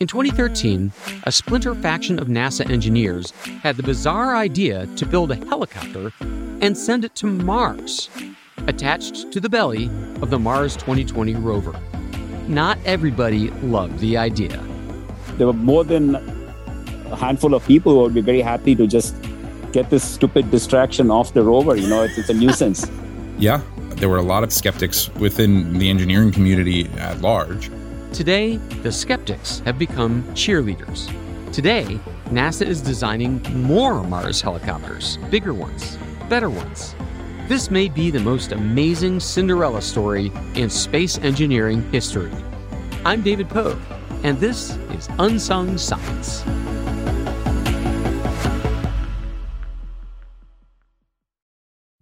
In 2013, a splinter faction of NASA engineers had the bizarre idea to build a helicopter and send it to Mars, attached to the belly of the Mars 2020 rover. Not everybody loved the idea. There were more than a handful of people who would be very happy to just get this stupid distraction off the rover. You know, it's, it's a nuisance. yeah, there were a lot of skeptics within the engineering community at large. Today, the skeptics have become cheerleaders. Today, NASA is designing more Mars helicopters, bigger ones, better ones. This may be the most amazing Cinderella story in space engineering history. I'm David Pogue, and this is Unsung Science.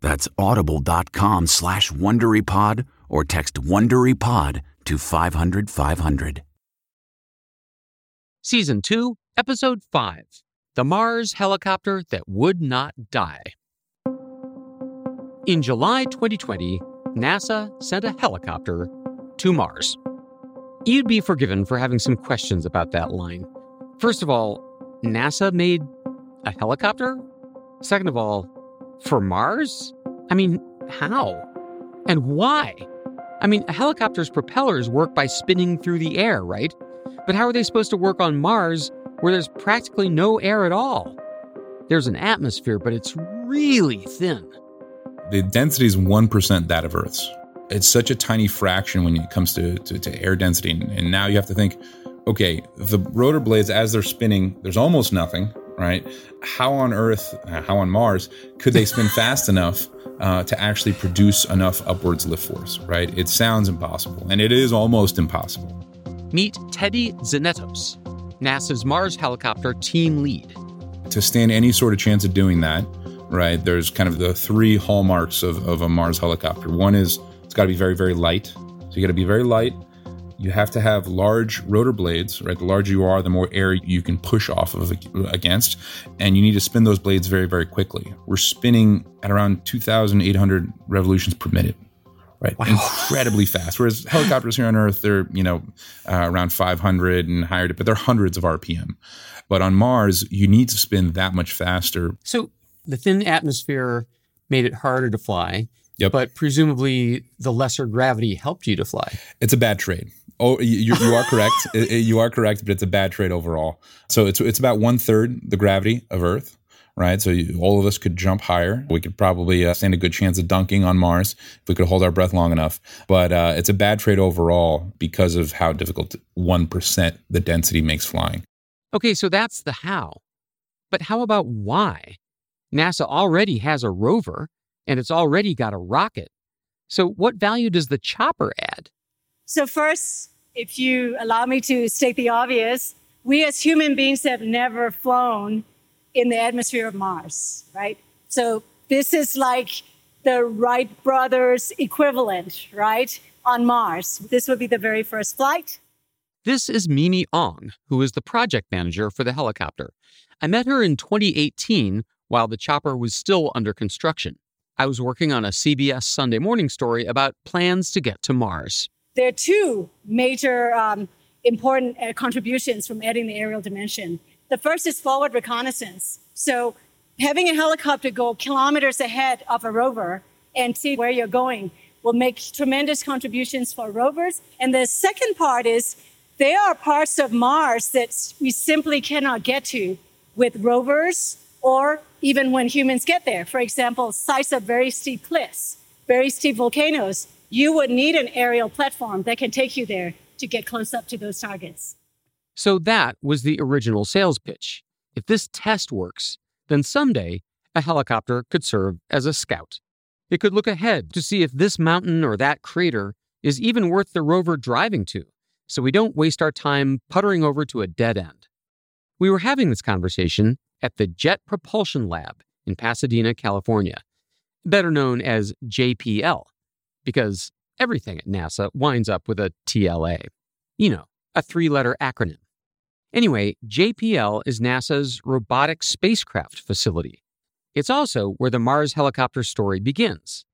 That's audible.com slash WonderyPod or text WonderyPod to 500 500. Season 2, Episode 5 The Mars Helicopter That Would Not Die. In July 2020, NASA sent a helicopter to Mars. You'd be forgiven for having some questions about that line. First of all, NASA made a helicopter? Second of all, for Mars? I mean, how? And why? I mean, a helicopter's propellers work by spinning through the air, right? But how are they supposed to work on Mars where there's practically no air at all? There's an atmosphere, but it's really thin. The density is 1% that of Earth's. It's such a tiny fraction when it comes to, to, to air density. And now you have to think okay, the rotor blades, as they're spinning, there's almost nothing, right? How on Earth, uh, how on Mars, could they spin fast enough uh, to actually produce enough upwards lift force, right? It sounds impossible, and it is almost impossible. Meet Teddy Tzanetos, NASA's Mars helicopter team lead. To stand any sort of chance of doing that, right, there's kind of the three hallmarks of, of a Mars helicopter. One is it's got to be very, very light. So you got to be very light you have to have large rotor blades, right? The larger you are, the more air you can push off of against, and you need to spin those blades very, very quickly. We're spinning at around 2,800 revolutions per minute, right? Wow. Incredibly fast. Whereas helicopters here on Earth, they're you know uh, around 500 and higher, but they're hundreds of RPM. But on Mars, you need to spin that much faster. So the thin atmosphere made it harder to fly. Yep. But presumably the lesser gravity helped you to fly. It's a bad trade. Oh, you, you are correct. you are correct, but it's a bad trade overall. So it's it's about one third the gravity of Earth, right? So you, all of us could jump higher. We could probably uh, stand a good chance of dunking on Mars if we could hold our breath long enough. But uh, it's a bad trade overall because of how difficult one percent the density makes flying. Okay, so that's the how. But how about why? NASA already has a rover, and it's already got a rocket. So what value does the chopper add? So, first, if you allow me to state the obvious, we as human beings have never flown in the atmosphere of Mars, right? So, this is like the Wright brothers equivalent, right, on Mars. This would be the very first flight. This is Mimi Aung, who is the project manager for the helicopter. I met her in 2018 while the chopper was still under construction. I was working on a CBS Sunday morning story about plans to get to Mars. There are two major um, important uh, contributions from adding the aerial dimension. The first is forward reconnaissance. So having a helicopter go kilometers ahead of a rover and see where you're going will make tremendous contributions for rovers. And the second part is there are parts of Mars that we simply cannot get to with rovers or even when humans get there. For example, sites of very steep cliffs, very steep volcanoes. You would need an aerial platform that can take you there to get close up to those targets. So that was the original sales pitch. If this test works, then someday a helicopter could serve as a scout. It could look ahead to see if this mountain or that crater is even worth the rover driving to, so we don't waste our time puttering over to a dead end. We were having this conversation at the Jet Propulsion Lab in Pasadena, California, better known as JPL, because everything at NASA winds up with a TLA. You know, a three letter acronym. Anyway, JPL is NASA's robotic spacecraft facility. It's also where the Mars helicopter story begins.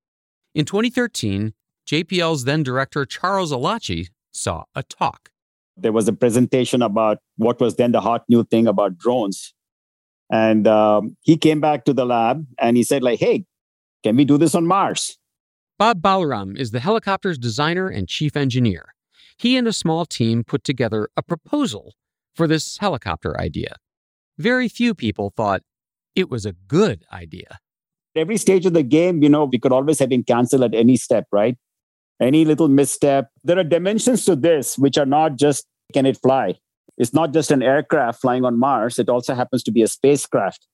In 2013, JPL's then director Charles Elachi saw a talk. There was a presentation about what was then the hot new thing about drones. And um, he came back to the lab and he said, like, hey, can we do this on Mars? Bob Balaram is the helicopter's designer and chief engineer. He and a small team put together a proposal for this helicopter idea. Very few people thought it was a good idea. Every stage of the game, you know, we could always have been canceled at any step, right? Any little misstep. There are dimensions to this which are not just can it fly? It's not just an aircraft flying on Mars, it also happens to be a spacecraft.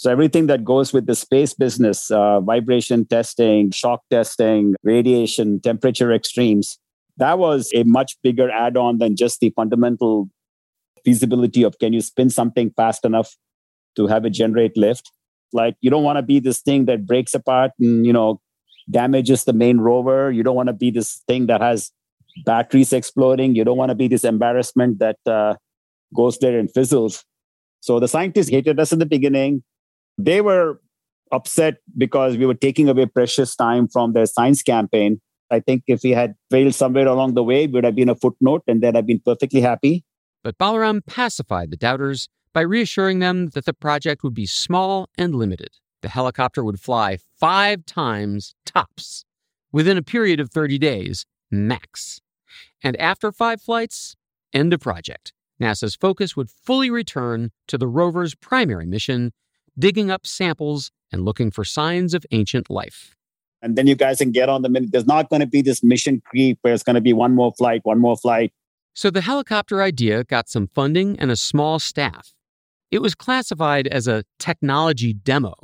So everything that goes with the space business, uh, vibration testing, shock testing, radiation, temperature extremes, that was a much bigger add-on than just the fundamental feasibility of can you spin something fast enough to have it generate lift. Like you don't want to be this thing that breaks apart and you know damages the main rover. You don't want to be this thing that has batteries exploding. You don't want to be this embarrassment that uh, goes there and fizzles. So the scientists hated us in the beginning they were upset because we were taking away precious time from their science campaign i think if we had failed somewhere along the way it would have been a footnote and they'd have been perfectly happy but Balaram pacified the doubters by reassuring them that the project would be small and limited. The helicopter would fly five times tops within a period of 30 days, max. And after five flights, end of project. NASA's focus would fully return to the rover's primary mission, digging up samples and looking for signs of ancient life. And then you guys can get on the minute. There's not going to be this mission creep where it's going to be one more flight, one more flight. So the helicopter idea got some funding and a small staff. It was classified as a technology demo,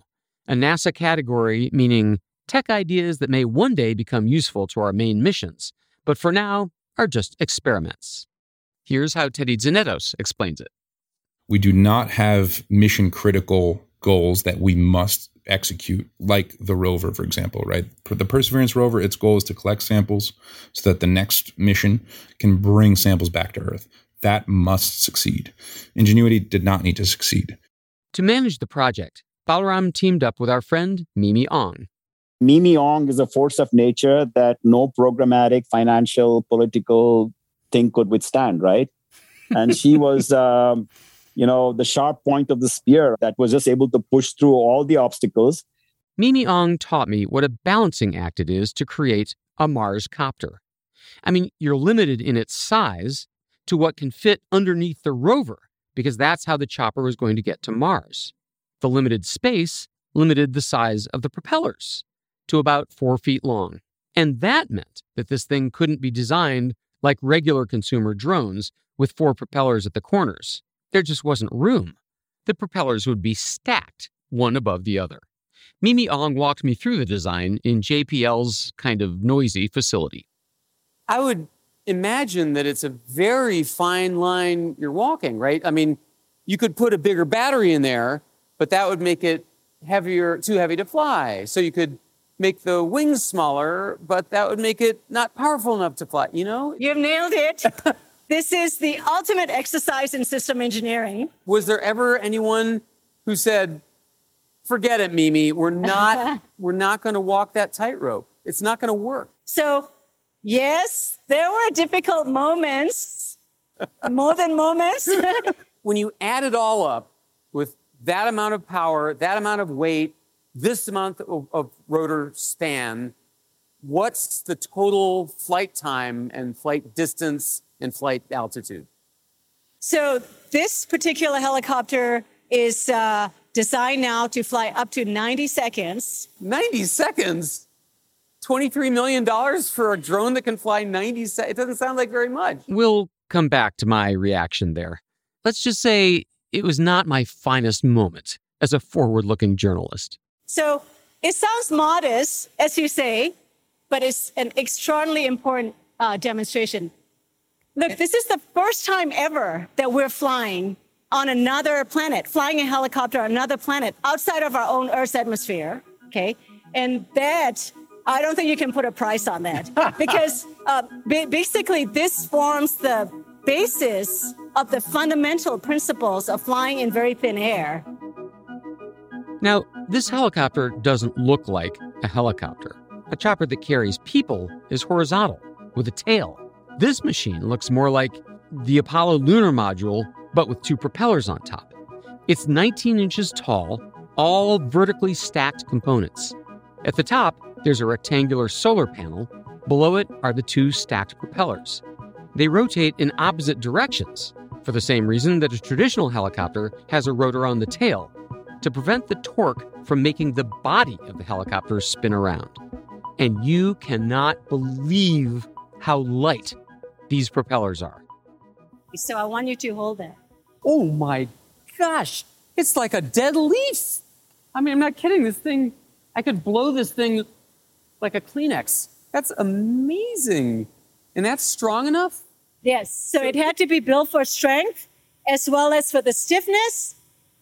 a NASA category meaning tech ideas that may one day become useful to our main missions, but for now are just experiments. Here's how Teddy Tzanetos explains it. We do not have mission critical goals that we must execute, like the rover, for example, right? The Perseverance rover, its goal is to collect samples so that the next mission can bring samples back to Earth. That must succeed. Ingenuity did not need to succeed. To manage the project, Balaram teamed up with our friend Mimi Aung. Mimi Aung is a force of nature that no programmatic, financial, political thing could withstand, right? And she was um, you know, the sharp point of the spear that was just able to push through all the obstacles. Mimi Aung taught me what a balancing act it is to create a Mars copter. I mean, you're limited in its size to what can fit underneath the rover, because that's how the chopper was going to get to Mars. The limited space limited the size of the propellers to about four feet long. And that meant that this thing couldn't be designed like regular consumer drones with four propellers at the corners there just wasn't room. The propellers would be stacked, one above the other. Mimi Aung walked me through the design in JPL's kind of noisy facility. I would imagine that it's a very fine line you're walking, right? I mean, you could put a bigger battery in there, but that would make it heavier, too heavy to fly. So you could make the wings smaller, but that would make it not powerful enough to fly, you know? You've nailed it. this is the ultimate exercise in system engineering. Was there ever anyone who said, forget it, Mimi, we're not, we're not going to walk that tightrope. It's not going to work. So, yes, there were difficult moments, more than moments. when you add it all up with that amount of power, that amount of weight, this amount of, of rotor span, what's the total flight time and flight distance and flight altitude? So, this particular helicopter is uh, designed now to fly up to 90 seconds. 90 seconds? $23 million for a drone that can fly 90 seconds? It doesn't sound like very much. We'll come back to my reaction there. Let's just say it was not my finest moment as a forward looking journalist. So it sounds modest, as you say, but it's an extraordinarily important uh, demonstration. Look, this is the first time ever that we're flying on another planet, flying a helicopter on another planet outside of our own Earth's atmosphere. Okay. And that, I don't think you can put a price on that because uh, basically this forms the basis of the fundamental principles of flying in very thin air. Now, this helicopter doesn't look like a helicopter. A chopper that carries people is horizontal with a tail. This machine looks more like the Apollo lunar module, but with two propellers on top. It's 19 inches tall, all vertically stacked components. At the top, there's a rectangular solar panel. Below it are the two stacked propellers. They rotate in opposite directions, for the same reason that a traditional helicopter has a rotor on the tail, to prevent the torque from making the body of the helicopter spin around. And you cannot believe how light these propellers are. So I want you to hold it. Oh my gosh, it's like a dead leaf. I mean, I'm not kidding. This thing, I could blow this thing like a Kleenex. That's amazing. And that's strong enough? Yes. So it had to be built for strength as well as for the stiffness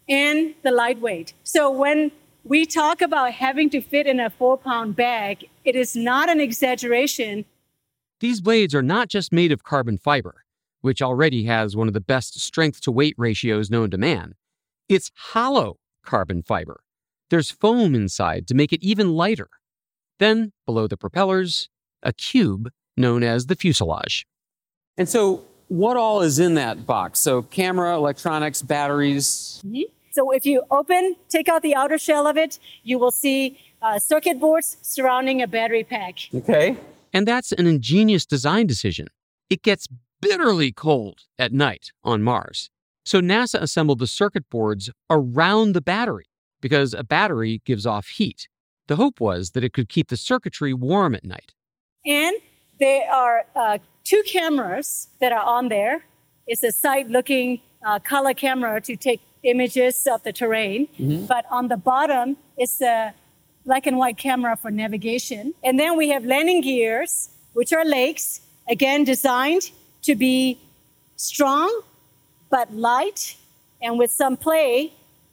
and the lightweight. So when we talk about having to fit in a four pound bag, it is not an exaggeration. These blades are not just made of carbon fiber, which already has one of the best strength to weight ratios known to man. It's hollow carbon fiber. There's foam inside to make it even lighter. Then, below the propellers, a cube known as the fuselage. And so, what all is in that box? So, camera, electronics, batteries. Mm-hmm. So, if you open, take out the outer shell of it, you will see uh, circuit boards surrounding a battery pack. Okay. And that's an ingenious design decision. It gets bitterly cold at night on Mars. So, NASA assembled the circuit boards around the battery because a battery gives off heat. The hope was that it could keep the circuitry warm at night. And there are uh, two cameras that are on there. It's a side looking uh, color camera to take images of the terrain. Mm-hmm. But on the bottom is a black and white camera for navigation. And then we have landing gears, which are lakes, again designed to be strong but light and with some play,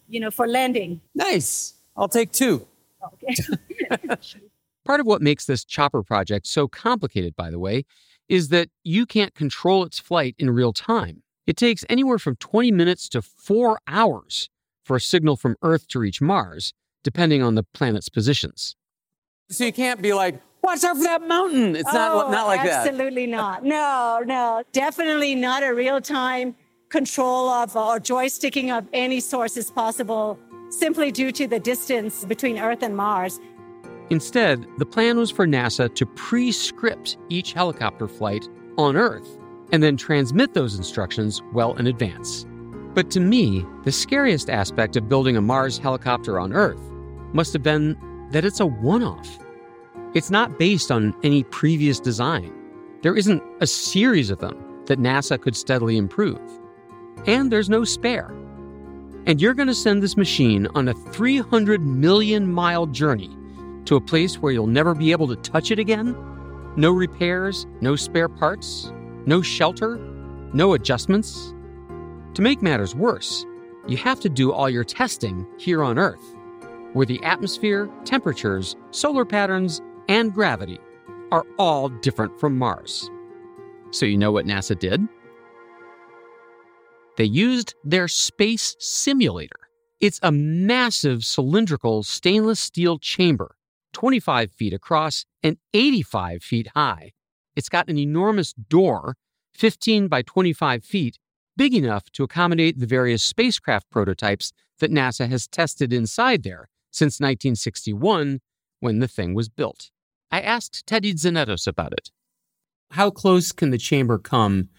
you know, for landing. Nice. I'll take two. Okay. Part of what makes this chopper project so complicated, by the way, is that you can't control its flight in real time. It takes anywhere from 20 minutes to four hours for a signal from Earth to reach Mars, depending on the planet's positions. So you can't be like, watch out for that mountain. It's oh, not, not like absolutely that. Absolutely not. No, no. Definitely not a real time control of or joysticking of any source is possible simply due to the distance between Earth and Mars. Instead, the plan was for NASA to pre script each helicopter flight on Earth and then transmit those instructions well in advance. But to me, the scariest aspect of building a Mars helicopter on Earth must have been that it's a one off. It's not based on any previous design. There isn't a series of them that NASA could steadily improve. And there's no spare. And you're going to send this machine on a 300 million mile journey to a place where you'll never be able to touch it again? No repairs, no spare parts, no shelter, no adjustments? To make matters worse, you have to do all your testing here on Earth. Where the atmosphere, temperatures, solar patterns, and gravity are all different from Mars. So, you know what NASA did? They used their space simulator. It's a massive cylindrical stainless steel chamber, 25 feet across and 85 feet high. It's got an enormous door, 15 by 25 feet, big enough to accommodate the various spacecraft prototypes that NASA has tested inside there since 1961 when the thing was built. I asked Teddy Tzanetos about it. How close can the chamber come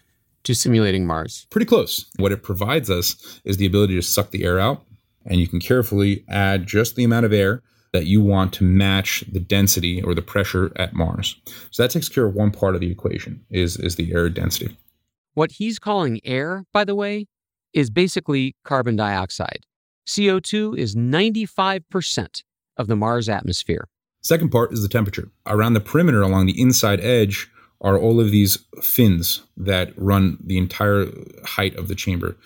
to simulating Mars? Pretty close. What it provides us is the ability to suck the air out, and you can carefully add just the amount of air that you want to match the density or the pressure at Mars. So that takes care of one part of the equation is, is the air density. What he's calling air, by the way, is basically carbon dioxide. CO2 is 95% of the Mars atmosphere. Second part is the temperature. Around the perimeter, along the inside edge, are all of these fins that run the entire height of the chamber.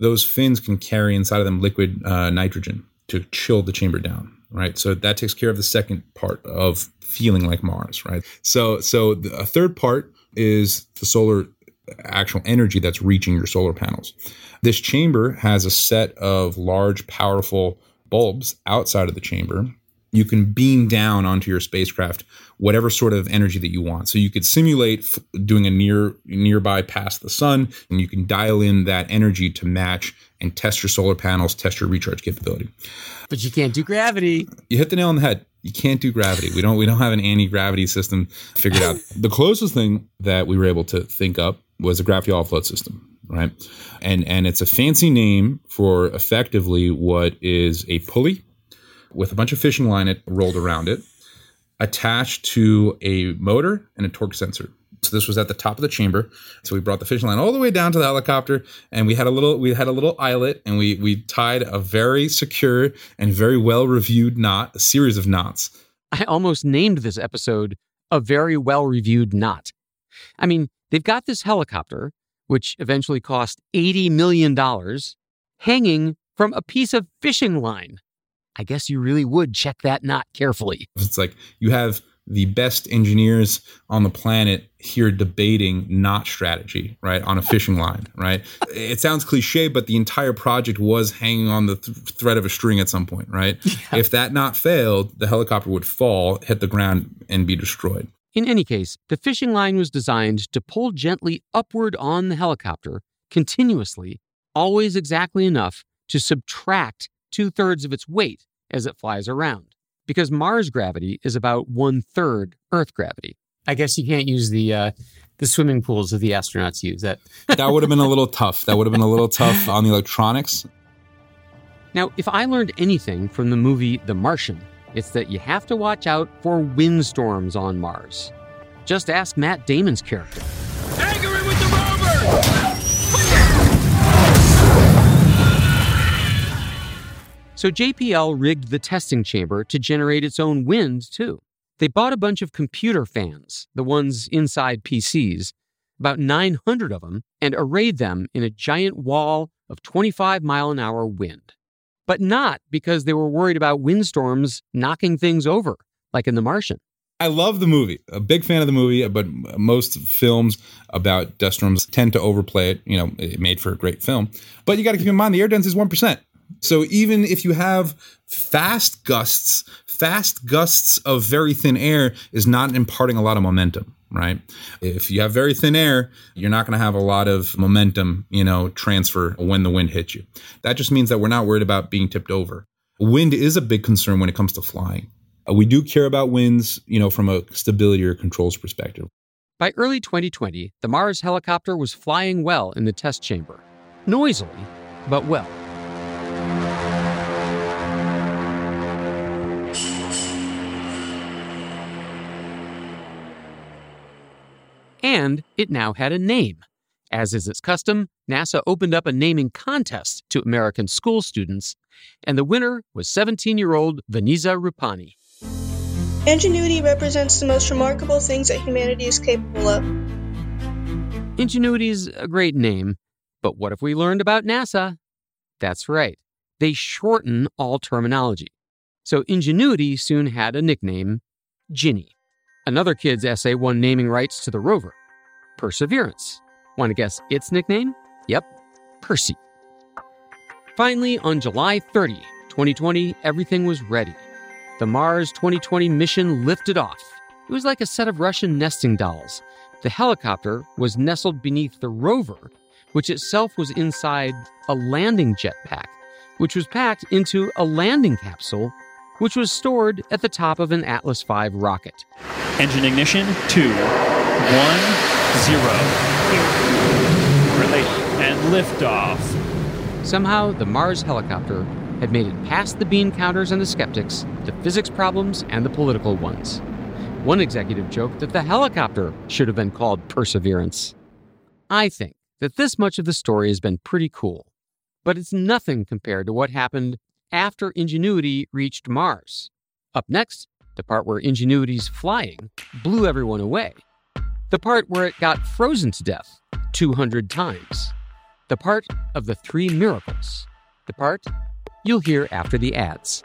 Those fins can carry inside of them liquid uh, nitrogen to chill the chamber down, right? So that takes care of the second part of feeling like Mars, right? So, so the, a third part is the solar actual energy that's reaching your solar panels. This chamber has a set of large, powerful bulbs outside of the chamber. You can beam down onto your spacecraft whatever sort of energy that you want. So you could simulate f- doing a near nearby past the sun, and you can dial in that energy to match and test your solar panels, test your recharge capability. But you can't do gravity. You hit the nail on the head. You can't do gravity. We don't we don't have an anti-gravity system figured out. the closest thing that we were able to think up was a gravity offload system, right? And and it's a fancy name for effectively what is a pulley with a bunch of fishing line it rolled around it, attached to a motor and a torque sensor. So this was at the top of the chamber. So we brought the fishing line all the way down to the helicopter, and we had a little we had a little eyelet, and we we tied a very secure and very well reviewed knot, a series of knots. I almost named this episode a very well reviewed knot. I mean, they've got this helicopter, which eventually cost $80 million, hanging from a piece of fishing line. I guess you really would check that knot carefully. It's like you have the best engineers on the planet here debating not strategy, right, on a fishing line, right? It sounds cliche, but the entire project was hanging on the th- thread of a string at some point, right? Yeah. If that knot failed, the helicopter would fall, hit the ground, and be destroyed. In any case, the fishing line was designed to pull gently upward on the helicopter continuously, always exactly enough to subtract two thirds of its weight as it flies around. Because Mars gravity is about one third Earth gravity. I guess you can't use the uh, the swimming pools that the astronauts use. That that would have been a little tough. That would have been a little tough on the electronics. Now, if I learned anything from the movie The Martian, it's that you have to watch out for windstorms on Mars. Just ask Matt Damon's character. Anchor it with the rover! So JPL rigged the testing chamber to generate its own wind, too. They bought a bunch of computer fans, the ones inside PCs, about 900 of them, and arrayed them in a giant wall of 25 mile an hour wind. But not because they were worried about windstorms knocking things over, like in The Martian. I love the movie. A big fan of the movie, but most films about dust storms tend to overplay it. You know, it made for a great film. But you got to keep in mind the air density is 1%. So even if you have fast gusts, fast gusts of very thin air is not imparting a lot of momentum, right? If you have very thin air, you're not going to have a lot of momentum, you know, transfer when the wind hits you. That just means that we're not worried about being tipped over. Wind is a big concern when it comes to flying. Uh, we do care about winds, you know, from a stability or controls perspective. By early 2020, the Mars helicopter was flying well in the test chamber. Noisily, but well. And it now had a name. As is its custom, NASA opened up a naming contest to American school students, and the winner was 17 year old Vaneeza Rupani. Ingenuity represents the most remarkable things that humanity is capable of. Ingenuity is a great name, but what have we learned about NASA? That's right, they shorten all terminology. So Ingenuity soon had a nickname, Ginny. Another kid's essay won naming rights to the rover, Perseverance. Want to guess its nickname? Yep, Percy. Finally, on July 30, 2020, everything was ready. The Mars 2020 mission lifted off. It was like a set of Russian nesting dolls. The helicopter was nestled beneath the rover, which itself was inside a landing jetpack, which was packed into a landing capsule, which was stored at the top of an Atlas V rocket. Engine ignition, two, one, zero. Release and liftoff. Somehow, the Mars helicopter had made it past the bean counters and the skeptics, the physics problems and the political ones. One executive joked that the helicopter should have been called Perseverance. I think that this much of the story has been pretty cool, but it's nothing compared to what happened after Ingenuity reached Mars. Up next, the part where Ingenuity's flying blew everyone away. The part where it got frozen to death 200 times. The part of the three miracles. The part you'll hear after the ads.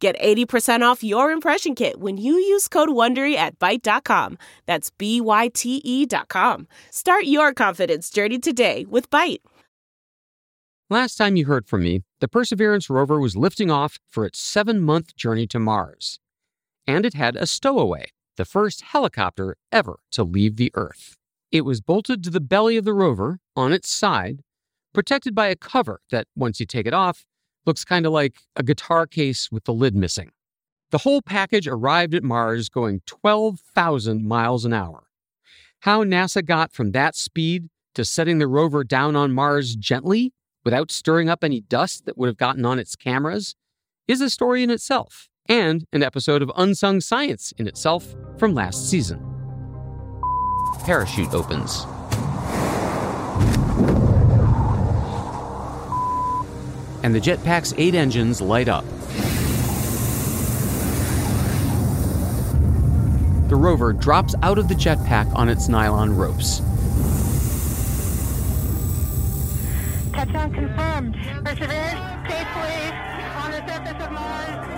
Get 80% off your impression kit when you use code WONDERY at Byte.com. That's B-Y-T-E dot com. Start your confidence journey today with Byte. Last time you heard from me, the Perseverance rover was lifting off for its seven month journey to Mars. And it had a stowaway, the first helicopter ever to leave the Earth. It was bolted to the belly of the rover on its side, protected by a cover that, once you take it off, looks kind of like a guitar case with the lid missing. The whole package arrived at Mars going 12,000 miles an hour. How NASA got from that speed to setting the rover down on Mars gently without stirring up any dust that would have gotten on its cameras is a story in itself and an episode of Unsung Science in itself from last season. Parachute opens. And the jetpack's eight engines light up. The rover drops out of the jetpack on its nylon ropes. Touchdown confirmed. Perseverance safely on the surface of Mars,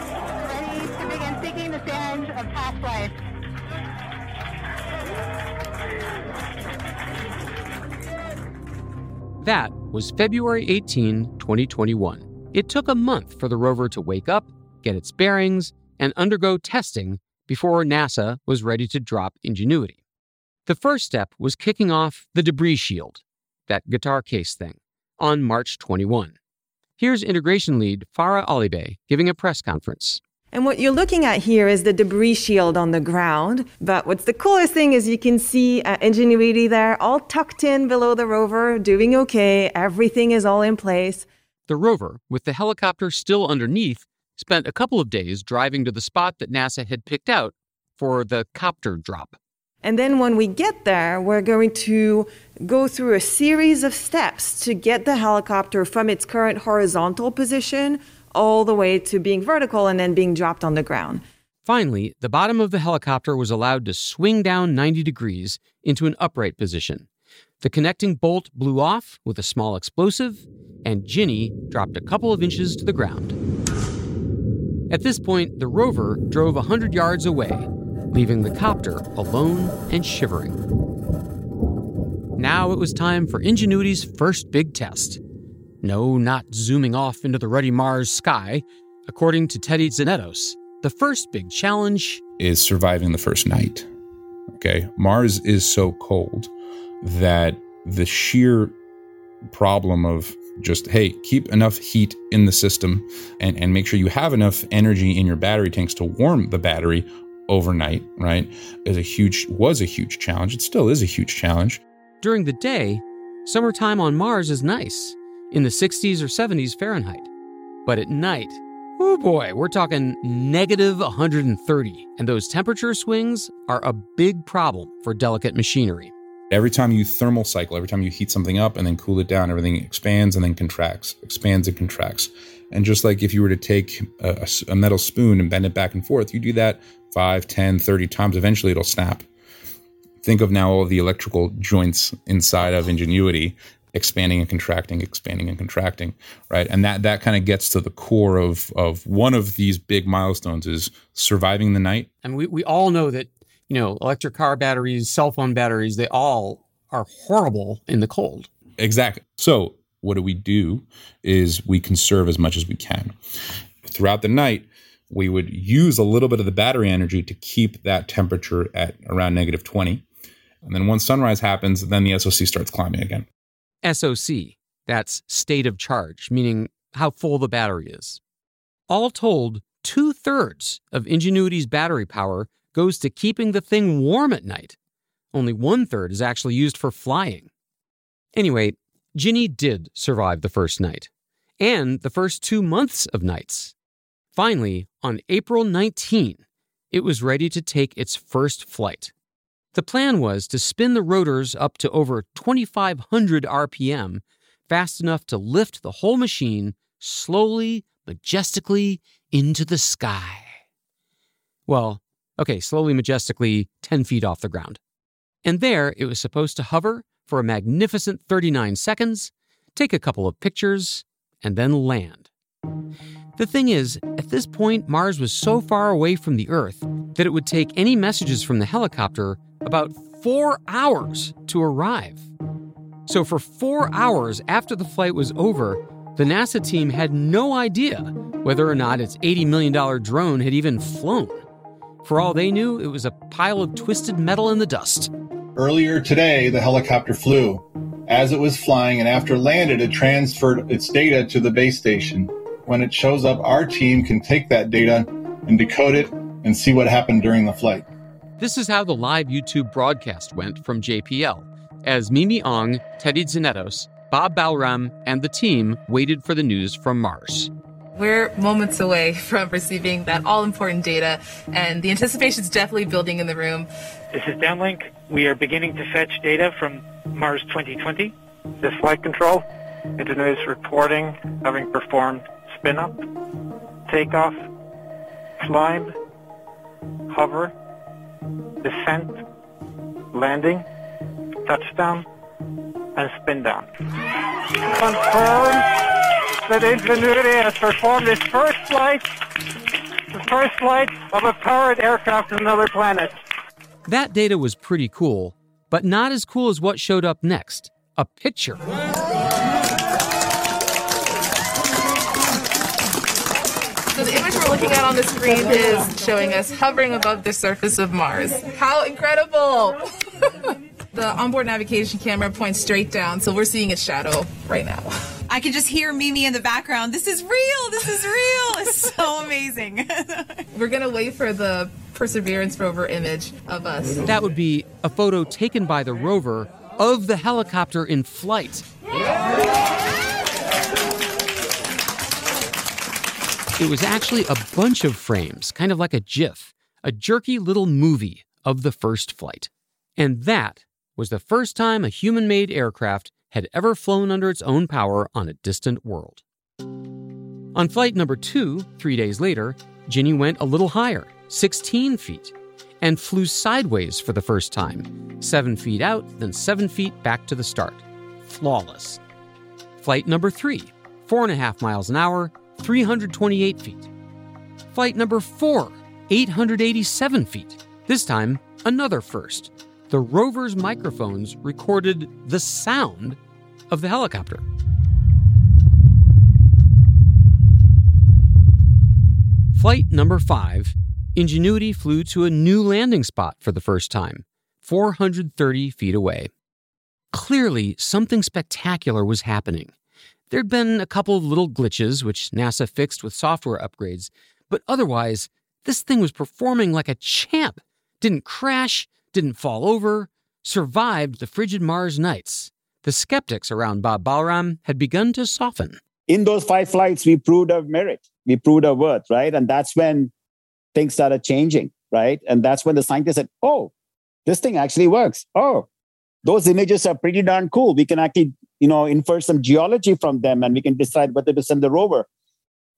ready to begin seeking the sands of past life. That was February 18, 2021. It took a month for the rover to wake up, get its bearings, and undergo testing before NASA was ready to drop Ingenuity. The first step was kicking off the debris shield, that guitar case thing, on March 21. Here's integration lead Farah Alibay giving a press conference. And what you're looking at here is the debris shield on the ground. But what's the coolest thing is you can see uh, Ingenuity there, all tucked in below the rover, doing okay. Everything is all in place. The rover, with the helicopter still underneath, spent a couple of days driving to the spot that NASA had picked out for the copter drop. And then when we get there, we're going to go through a series of steps to get the helicopter from its current horizontal position all the way to being vertical and then being dropped on the ground. Finally, the bottom of the helicopter was allowed to swing down 90 degrees into an upright position. The connecting bolt blew off with a small explosive, and Ginny dropped a couple of inches to the ground. At this point, the rover drove 100 yards away, leaving the copter alone and shivering. Now it was time for Ingenuity's first big test. No, not zooming off into the ruddy Mars sky. According to Teddy Tzanetos, the first big challenge is surviving the first night. Okay. Mars is so cold that the sheer problem of just, hey, keep enough heat in the system and, and make sure you have enough energy in your battery tanks to warm the battery overnight, right? Is a huge was a huge challenge. It still is a huge challenge. During the day, summertime on Mars is nice, in the 60s or 70s Fahrenheit. But at night, oh boy, we're talking negative 130. And those temperature swings are a big problem for delicate machinery. Every time you thermal cycle, every time you heat something up and then cool it down, everything expands and then contracts, expands and contracts. And just like if you were to take a, a, metal spoon and bend it back and forth, you do that 5, 10, 30 times, eventually it'll snap. Think of now all the electrical joints inside of Ingenuity expanding and contracting, expanding and contracting, right? And that that kind of gets to the core of of one of these big milestones is surviving the night. And we, we all know that you know, electric car batteries, cell phone batteries, they all are horrible in the cold. Exactly. So, what do we do is we conserve as much as we can. Throughout the night, we would use a little bit of the battery energy to keep that temperature at around negative 20. And then once sunrise happens, then the SOC starts climbing again. SOC, that's state of charge, meaning how full the battery is. All told, two thirds of Ingenuity's battery power goes to keeping the thing warm at night. Only one third is actually used for flying. Anyway, Ginny did survive the first night, and the first two months of nights. Finally, on April 19, it was ready to take its first flight. The plan was to spin the rotors up to over 2,500 RPM, fast enough to lift the whole machine slowly, majestically into the sky. Well, Okay, slowly, majestically, 10 feet off the ground. And there it was supposed to hover for a magnificent 39 seconds, take a couple of pictures, and then land. The thing is, at this point, Mars was so far away from the Earth that it would take any messages from the helicopter about four hours to arrive. So, for four hours after the flight was over, the NASA team had no idea whether or not its $80 million drone had even flown. For all they knew, it was a pile of twisted metal in the dust. Earlier today, the helicopter flew. As it was flying and after landed, it transferred its data to the base station. When it shows up, our team can take that data and decode it and see what happened during the flight. This is how the live YouTube broadcast went from JPL, as Mimi Aung, Teddy Tzanetos, Bob Balaram, and the team waited for the news from Mars. We're moments away from receiving that all important data, and the anticipation is definitely building in the room. This is Downlink. We are beginning to fetch data from Mars 2020. This flight control. Ingenuity is reporting having performed spin up, takeoff, climb, hover, descent, landing, touchdown, and spin down. Confirm that Ingenuity has performed its first flight, the first flight of a powered aircraft to another planet. That data was pretty cool, but not as cool as what showed up next a picture. Looking at on the screen is showing us hovering above the surface of Mars. How incredible! the onboard navigation camera points straight down, so we're seeing its shadow right now. I can just hear Mimi in the background. This is real. This is real. It's so amazing. We're going to wait for the Perseverance rover image of us. That would be a photo taken by the rover of the helicopter in flight. It was actually a bunch of frames, kind of like a GIF, a jerky little movie of the first flight. And that was the first time a human made aircraft had ever flown under its own power on a distant world. On flight number two, three days later, Ginny went a little higher, 16 feet, and flew sideways for the first time, seven feet out, then seven feet back to the start. Flawless. Flight number three, four and a half miles an hour, 328 feet. Flight number four, 887 feet. This time, another first the rover's microphones recorded the sound of the helicopter. Flight number five, Ingenuity flew to a new landing spot for the first time, 430 feet away. Clearly, something spectacular was happening. There'd been a couple of little glitches, which NASA fixed with software upgrades, but otherwise, this thing was performing like a champ. Didn't crash, didn't fall over, survived the frigid Mars nights. The skeptics around Bob Balaram had begun to soften. in those five flights, we proved our merit, we proved our worth, right? And that's when things started changing, right? And that's when the scientists said, oh, this thing actually works. Oh, those images are pretty darn cool. We can actually, you know, infer some geology from them and we can decide whether to send the rover.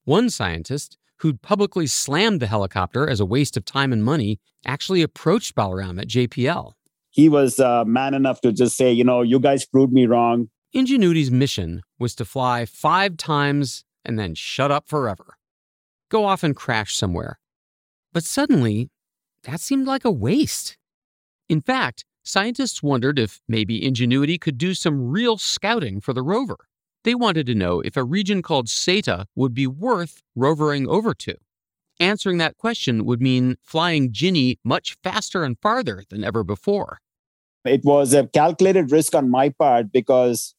One scientist who'd publicly slammed the helicopter as a waste of time and money actually approached Balaram at JPL. He was uh, man enough to just say, you know, you guys proved me wrong. Ingenuity's mission was to fly five times and then shut up forever. Go off and crash somewhere. But suddenly, that seemed like a waste. In fact, scientists wondered if maybe Ingenuity could do some real scouting for the rover. They wanted to know if a region called Séítah would be worth rovering over to. Answering that question would mean flying Ginny much faster and farther than ever before. It was a calculated risk on my part because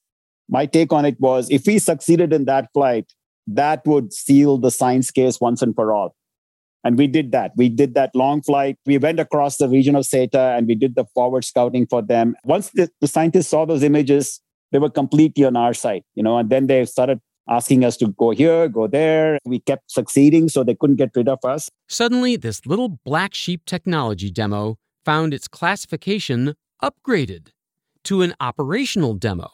my take on it was if we succeeded in that flight, that would seal the science case once and for all. And we did that. We did that long flight. We went across the region of Séítah and we did the forward scouting for them. Once the, the scientists saw those images, they were completely on our side, you know, and then they started asking us to go here, go there. We kept succeeding, so they couldn't get rid of us. Suddenly, this little black sheep technology demo found its classification upgraded to an operational demo.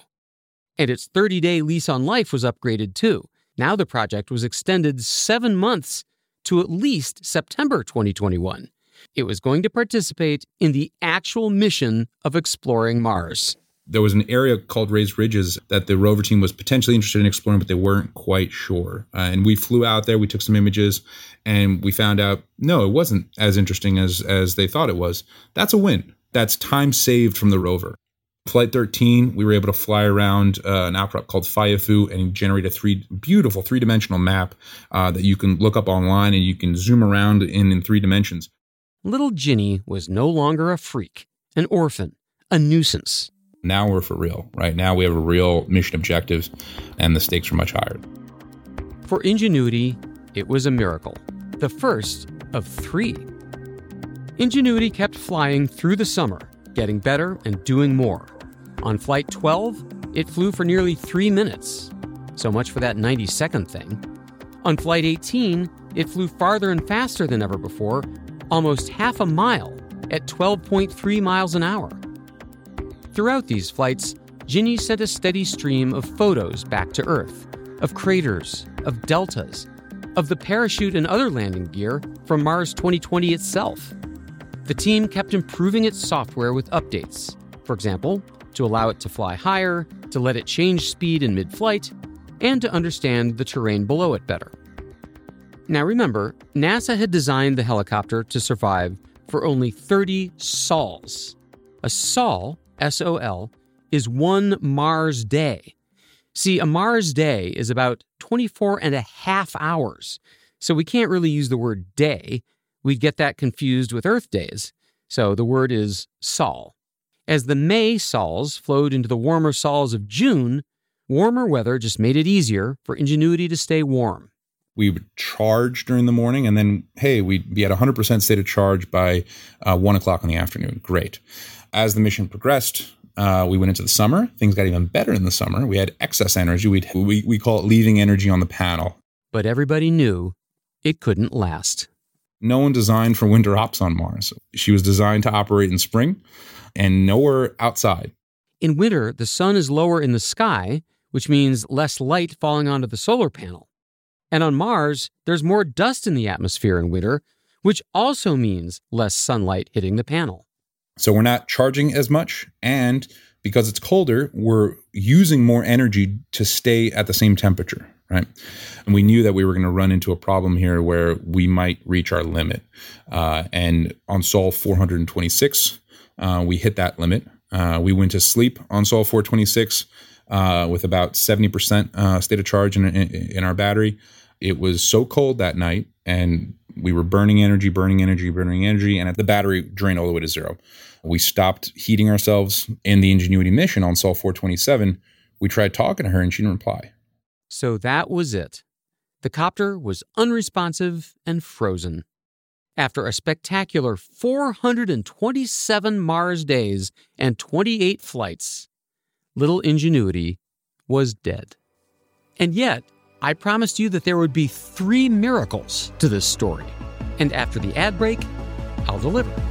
And its 30 day lease on life was upgraded too. Now the project was extended seven months to at least September 2021. It was going to participate in the actual mission of exploring Mars. There was an area called Raised Ridges that the rover team was potentially interested in exploring, but they weren't quite sure. Uh, and we flew out there, we took some images, and we found out no, it wasn't as interesting as as they thought it was. That's a win. That's time saved from the rover. Flight 13, we were able to fly around uh, an outcrop called Fayafu and generate a three beautiful three dimensional map uh, that you can look up online and you can zoom around in in three dimensions. Little Ginny was no longer a freak, an orphan, a nuisance. Now we're for real, right? Now we have a real mission objectives, and the stakes are much higher. For Ingenuity, it was a miracle, the first of three. Ingenuity kept flying through the summer, getting better and doing more. On Flight 12, it flew for nearly three minutes. So much for that 90 second thing. On Flight 18, it flew farther and faster than ever before, almost half a mile at 12.3 miles an hour. Throughout these flights, Ginny sent a steady stream of photos back to Earth of craters, of deltas, of the parachute and other landing gear from Mars 2020 itself. The team kept improving its software with updates, for example, to allow it to fly higher, to let it change speed in mid flight, and to understand the terrain below it better. Now remember, NASA had designed the helicopter to survive for only 30 sols. A sol, S O L, is one Mars day. See, a Mars day is about 24 and a half hours, so we can't really use the word day we'd get that confused with Earth days. So the word is sol. As the May sols flowed into the warmer sols of June, warmer weather just made it easier for Ingenuity to stay warm. We would charge during the morning, and then, hey, we'd be at 100% state of charge by uh, 1 o'clock in the afternoon. Great. As the mission progressed, uh, we went into the summer. Things got even better in the summer. We had excess energy. We'd, we, we call it leaving energy on the panel. But everybody knew it couldn't last no one designed for winter ops on Mars. She was designed to operate in spring and nowhere outside. In winter, the sun is lower in the sky, which means less light falling onto the solar panel. And on Mars, there's more dust in the atmosphere in winter, which also means less sunlight hitting the panel. So we're not charging as much. And because it's colder, we're using more energy to stay at the same temperature right? And we knew that we were going to run into a problem here where we might reach our limit. Uh, and on Sol 426, uh, we hit that limit. Uh, we went to sleep on Sol 426 uh, with about 70% uh, state of charge in, in, in our battery. It was so cold that night, and we were burning energy, burning energy, burning energy, and the battery drained all the way to zero. We stopped heating ourselves in the Ingenuity mission on Sol 427. We tried talking to her, and she didn't reply. So that was it. The copter was unresponsive and frozen. After a spectacular 427 Mars days and 28 flights, little Ingenuity was dead. And yet, I promised you that there would be three miracles to this story. And after the ad break, I'll deliver.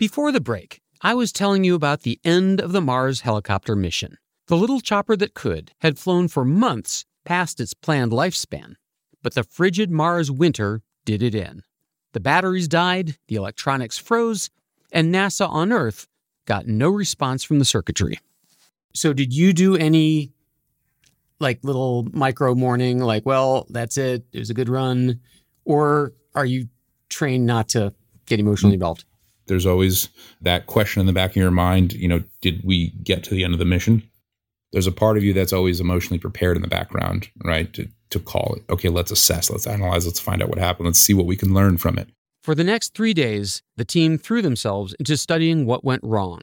Before the break, I was telling you about the end of the Mars helicopter mission. The little chopper that could had flown for months past its planned lifespan, but the frigid Mars winter did it in. The batteries died, the electronics froze, and NASA on Earth got no response from the circuitry. So, did you do any like little micro morning, like, well, that's it, it was a good run? Or are you trained not to get emotionally involved? There's always that question in the back of your mind, you know, did we get to the end of the mission? There's a part of you that's always emotionally prepared in the background, right? To, to call it, okay, let's assess, let's analyze, let's find out what happened, let's see what we can learn from it. For the next three days, the team threw themselves into studying what went wrong.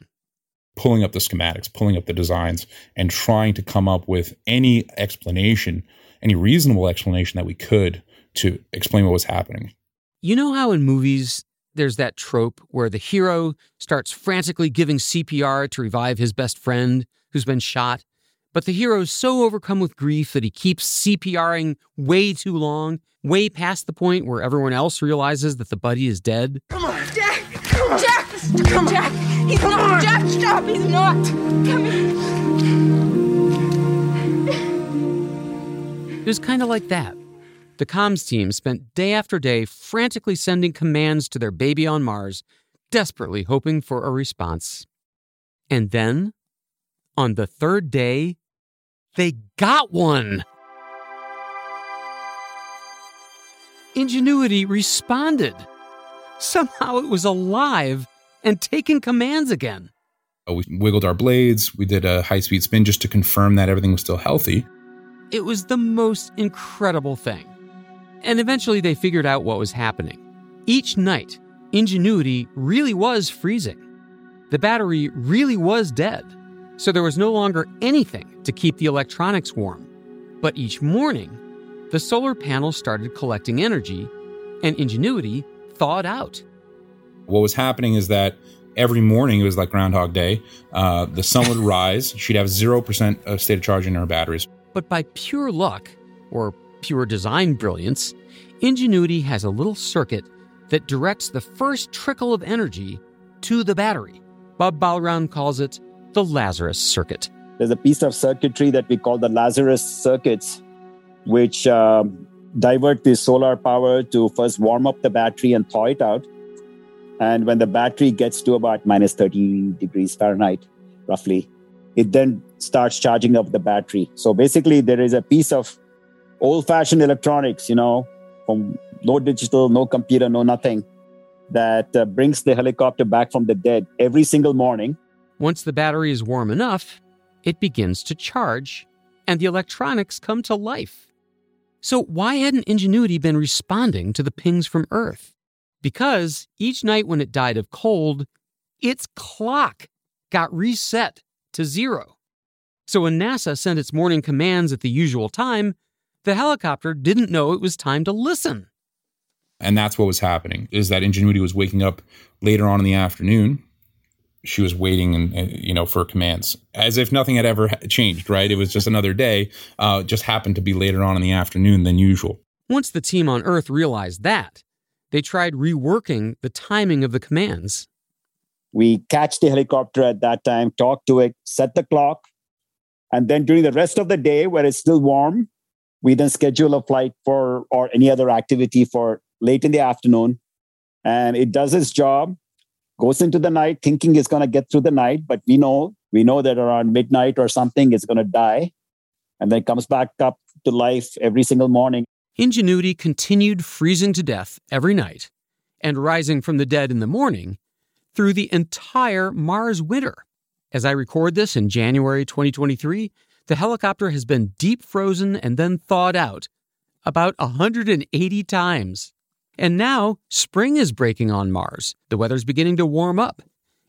Pulling up the schematics, pulling up the designs, and trying to come up with any explanation, any reasonable explanation that we could to explain what was happening. You know how in movies there's that trope where the hero starts frantically giving CPR to revive his best friend who's been shot, but the hero's so overcome with grief that he keeps CPRing way too long, way past the point where everyone else realizes that the buddy is dead? Come on, Jack! Come on, Jack! Come on, Jack! He's Come not! on. Jack, stop! He's not! Come here! It was kind of like that. The comms team spent day after day frantically sending commands to their baby on Mars, desperately hoping for a response. And then, on the third day, they got one. Ingenuity responded. Somehow it was alive and taking commands again. Uh, We wiggled our blades, we did a high speed spin just to confirm that everything was still healthy. It was the most incredible thing. And eventually they figured out what was happening. Each night, Ingenuity really was freezing. The battery really was dead. So there was no longer anything to keep the electronics warm. But each morning, the solar panels started collecting energy, and Ingenuity thawed out. What was happening is that every morning it was like Groundhog Day. Uh, the sun would rise. She'd have 0% of state of charge in her batteries. But by pure luck, or pure design brilliance, Ingenuity has a little circuit that directs the first trickle of energy to the battery. Bob Balaram calls it the Lazarus circuit. There's a piece of circuitry that we call the Lazarus circuits, which um, divert the solar power to first warm up the battery and thaw it out. And when the battery gets to about minus 30 degrees Fahrenheit, roughly, it then starts charging up the battery. So basically, there is a piece of old fashioned electronics, you know, from no digital, no computer, no nothing, that uh, brings the helicopter back from the dead every single morning. Once the battery is warm enough, it begins to charge, and the electronics come to life. So, why hadn't Ingenuity been responding to the pings from Earth? Because each night when it died of cold, its clock got reset to zero. So, when NASA sent its morning commands at the usual time, the helicopter didn't know it was time to listen. And that's what was happening is that Ingenuity was waking up later on in the afternoon. She was waiting and, and, you know for commands as if nothing had ever changed. Right? It was just another day. Uh, just happened to be later on in the afternoon than usual. Once the team on Earth realized that, they tried reworking the timing of the commands. We catch the helicopter at that time, talk to it, set the clock. And then during the rest of the day, where it's still warm, we then schedule a flight for or any other activity for late in the afternoon. And it does its job, goes into the night thinking it's going to get through the night, but we know we know that around midnight or something it's going to die and then comes back up to life every single morning. Ingenuity continued freezing to death every night and rising from the dead in the morning through the entire Mars winter. As I record this in January 2023, the helicopter has been deep frozen and then thawed out about 180 times. And now spring is breaking on Mars. The weather's beginning to warm up.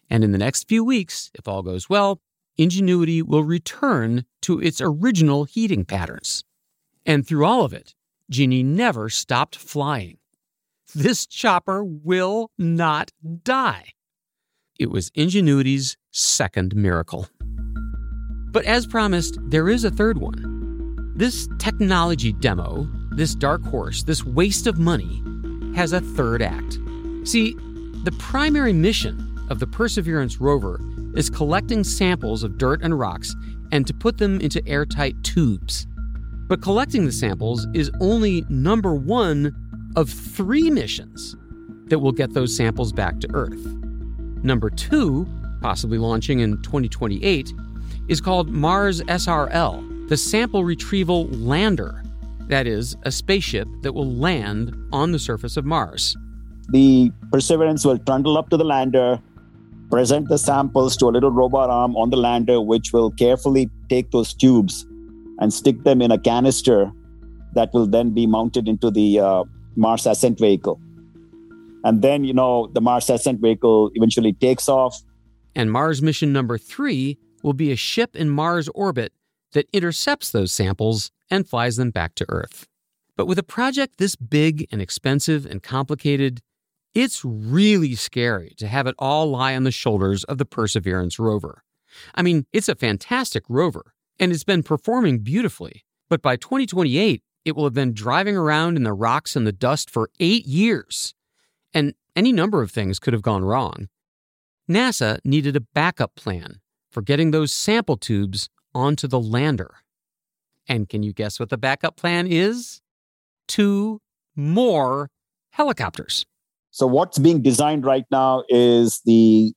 And in the next few weeks, if all goes well, Ingenuity will return to its original heating patterns. And through all of it, Ginny never stopped flying. This chopper will not die. It was Ingenuity's second miracle. But as promised, there is a third one. This technology demo, this dark horse, this waste of money, has a third act. See, the primary mission of the Perseverance rover is collecting samples of dirt and rocks and to put them into airtight tubes. But collecting the samples is only number one of three missions that will get those samples back to Earth. Number two, possibly launching in 2028, is called Mars SRL, the Sample Retrieval Lander. That is, a spaceship that will land on the surface of Mars. The Perseverance will trundle up to the lander, present the samples to a little robot arm on the lander, which will carefully take those tubes and stick them in a canister that will then be mounted into the uh, Mars ascent vehicle. And then, you know, the Mars ascent vehicle eventually takes off. And Mars mission number three will be a ship in Mars orbit that intercepts those samples and flies them back to Earth. But with a project this big and expensive and complicated, it's really scary to have it all lie on the shoulders of the Perseverance rover. I mean, it's a fantastic rover, and it's been performing beautifully. But by 2028, it will have been driving around in the rocks and the dust for eight years. And any number of things could have gone wrong. NASA needed a backup plan for getting those sample tubes onto the lander. And can you guess what the backup plan is? Two more helicopters. So what's being designed right now is the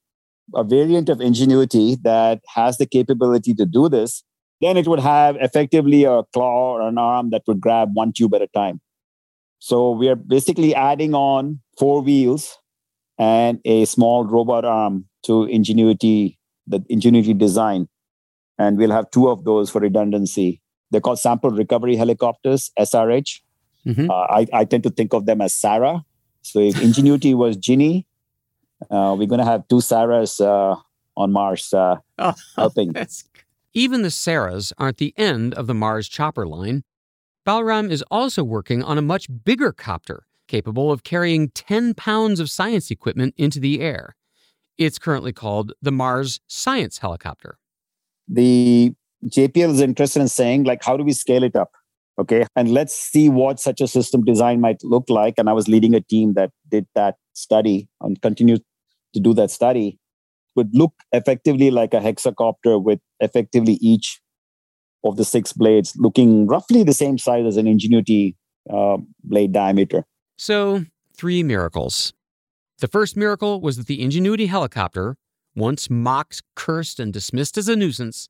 a variant of Ingenuity that has the capability to do this. Then it would have effectively a claw or an arm that would grab one tube at a time. So we are basically adding on four wheels and a small robot arm to Ingenuity, the Ingenuity design. And we'll have two of those for redundancy. They're called sample recovery helicopters, SRH. Mm-hmm. Uh, I, I tend to think of them as Sarah so if Ingenuity was Ginny, uh, we're going to have two Sarahs uh, on Mars uh, oh, helping. Even the Sarahs aren't the end of the Mars chopper line. Balaram is also working on a much bigger copter capable of carrying 10 pounds of science equipment into the air. It's currently called the Mars Science Helicopter. The JPL is interested in saying, like, how do we scale it up? Okay. And let's see what such a system design might look like. And I was leading a team that did that study and continued to do that study. Would look effectively like a hexacopter with effectively each of the six blades looking roughly the same size as an Ingenuity uh, blade diameter. So, three miracles. The first miracle was that the Ingenuity helicopter, once mocked, cursed, and dismissed as a nuisance,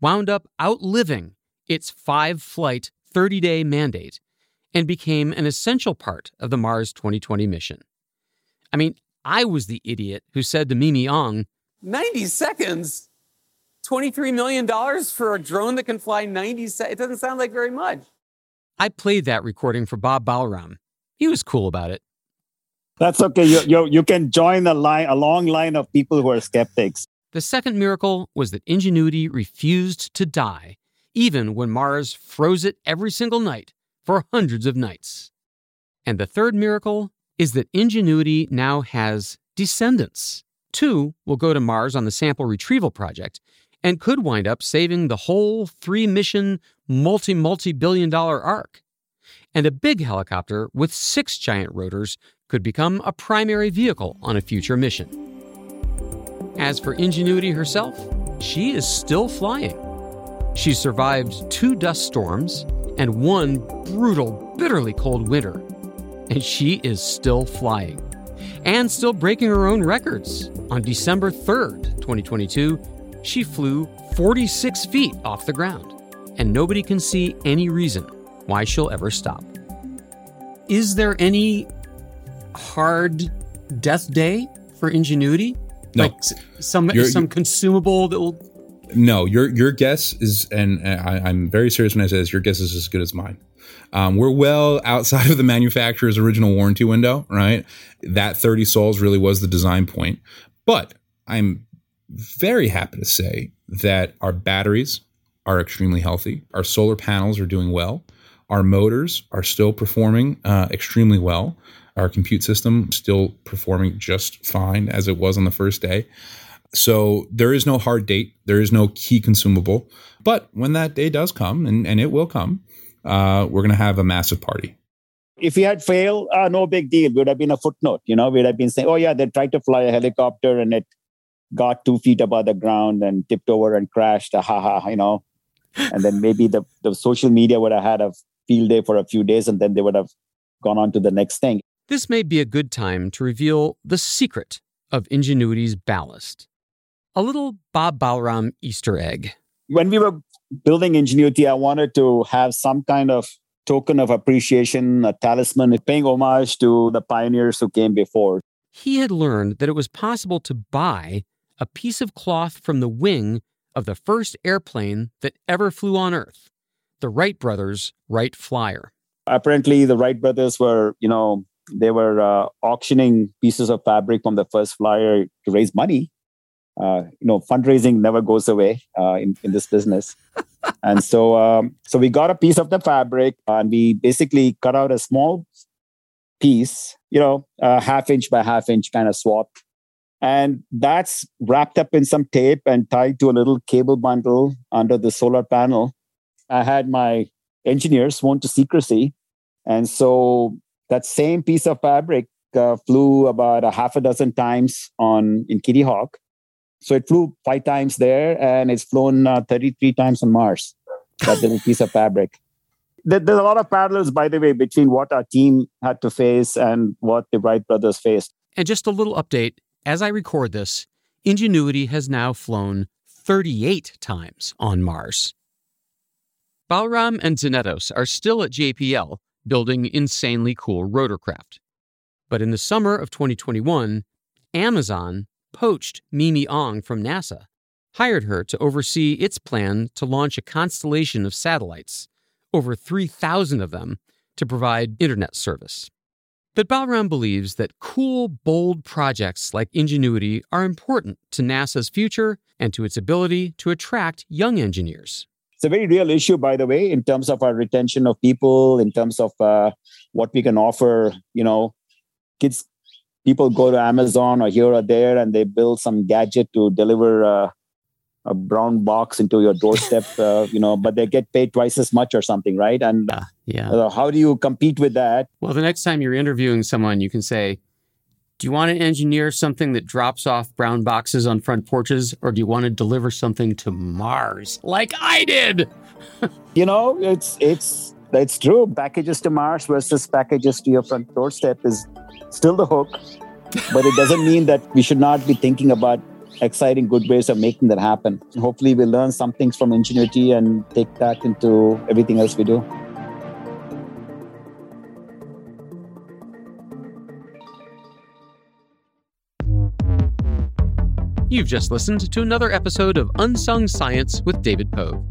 wound up outliving its five flight 30 day mandate and became an essential part of the Mars 2020 mission. I mean, I was the idiot who said to Mimi Aung, 90 seconds? $23 million for a drone that can fly 90 seconds? It doesn't sound like very much. I played that recording for Bob Balaram. He was cool about it. That's okay. You, you, you can join a line, a long line of people who are skeptics. The second miracle was that Ingenuity refused to die even when Mars froze it every single night for hundreds of nights. And the third miracle is that Ingenuity now has descendants. Two will go to Mars on the sample retrieval project and could wind up saving the whole three mission, multi multi billion dollar arc. And a big helicopter with six giant rotors could become a primary vehicle on a future mission. As for Ingenuity herself, she is still flying. She survived two dust storms and one brutal, bitterly cold winter. And she is still flying and still breaking her own records. On December 3rd, 2022, she flew 46 feet off the ground, and nobody can see any reason why she'll ever stop. Is there any hard death day for Ingenuity? No. Like some You're- some consumable that will. No, your your guess is, and I, I'm very serious when I say this. Your guess is as good as mine. Um, we're well outside of the manufacturer's original warranty window, right? That 30 sols really was the design point. But I'm very happy to say that our batteries are extremely healthy. Our solar panels are doing well. Our motors are still performing uh, extremely well. Our compute system still performing just fine as it was on the first day. So there is no hard date. There is no key consumable. But when that day does come, and, and it will come, uh, we're going to have a massive party. If we had failed, uh, no big deal. It would have been a footnote. You know, we'd have been saying, oh, yeah, they tried to fly a helicopter and it got two feet above the ground and tipped over and crashed. Ha ha, you know. And then maybe the, the social media would have had a field day for a few days and then they would have gone on to the next thing. This may be a good time to reveal the secret of Ingenuity's ballast. A little Bob Balaram Easter egg. When we were building Ingenuity, I wanted to have some kind of token of appreciation, a talisman, paying homage to the pioneers who came before. He had learned that it was possible to buy a piece of cloth from the wing of the first airplane that ever flew on Earth, the Wright brothers' Wright Flyer. Apparently, the Wright brothers were, you know, they were uh, auctioning pieces of fabric from the first flyer to raise money. Uh, you know, fundraising never goes away uh, in, in this business. and so, um, so we got a piece of the fabric and we basically cut out a small piece, you know, a half inch by half inch kind of swap. And that's wrapped up in some tape and tied to a little cable bundle under the solar panel. I had my engineers sworn to secrecy. And so that same piece of fabric uh, flew about a half a dozen times on in Kitty Hawk. So it flew five times there, and it's flown uh, 33 times on Mars. That little piece of fabric. There, there's a lot of parallels, by the way, between what our team had to face and what the Wright brothers faced. And just a little update as I record this, Ingenuity has now flown 38 times on Mars. Balaram and Tzanetos are still at JPL building insanely cool rotorcraft. But in the summer of 2021, Amazon poached Mimi Aung from NASA, hired her to oversee its plan to launch a constellation of satellites, over 3,000 of them, to provide internet service. But Balaram believes that cool, bold projects like Ingenuity are important to NASA's future and to its ability to attract young engineers. It's a very real issue, by the way, in terms of our retention of people, in terms of uh, what we can offer. You know, kids, people go to Amazon or here or there and they build some gadget to deliver uh, a brown box into your doorstep, uh, you know, but they get paid twice as much or something, right? And yeah. uh, how do you compete with that? Well, the next time you're interviewing someone, you can say, Do you want to engineer something that drops off brown boxes on front porches, or do you want to deliver something to Mars like I did? you know, it's it's it's true. Packages to Mars versus packages to your front doorstep is still the hook, but it doesn't mean that we should not be thinking about exciting good ways of making that happen. Hopefully, we learn some things from Ingenuity and take that into everything else we do. You've just listened to another episode of Unsung Science with David Pogue.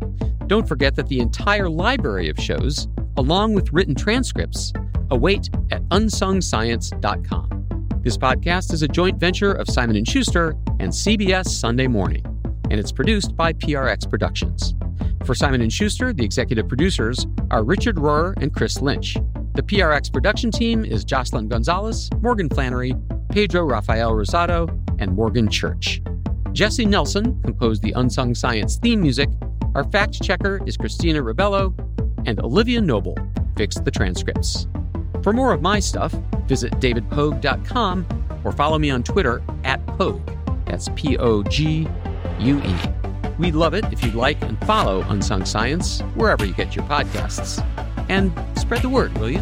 Don't forget that the entire library of shows, along with written transcripts, await at unsungscience.com. This podcast is a joint venture of Simon & Schuster and CBS Sunday Morning, and it's produced by PRX Productions. For Simon & Schuster, the executive producers are Richard Rhorer and Chris Lynch. The PRX production team is Jocelyn Gonzalez, Morgan Flannery, Pedro Rafael Rosado, and Morgan Church. Jesse Nelson composed the Unsung Science theme music. Our fact checker is Christina Ribello, and Olivia Noble fixed the transcripts. For more of my stuff, visit davidpogue.com or follow me on Twitter at Pogue. That's P O G U E. We'd love it if you'd like and follow Unsung Science wherever you get your podcasts. And spread the word, will you?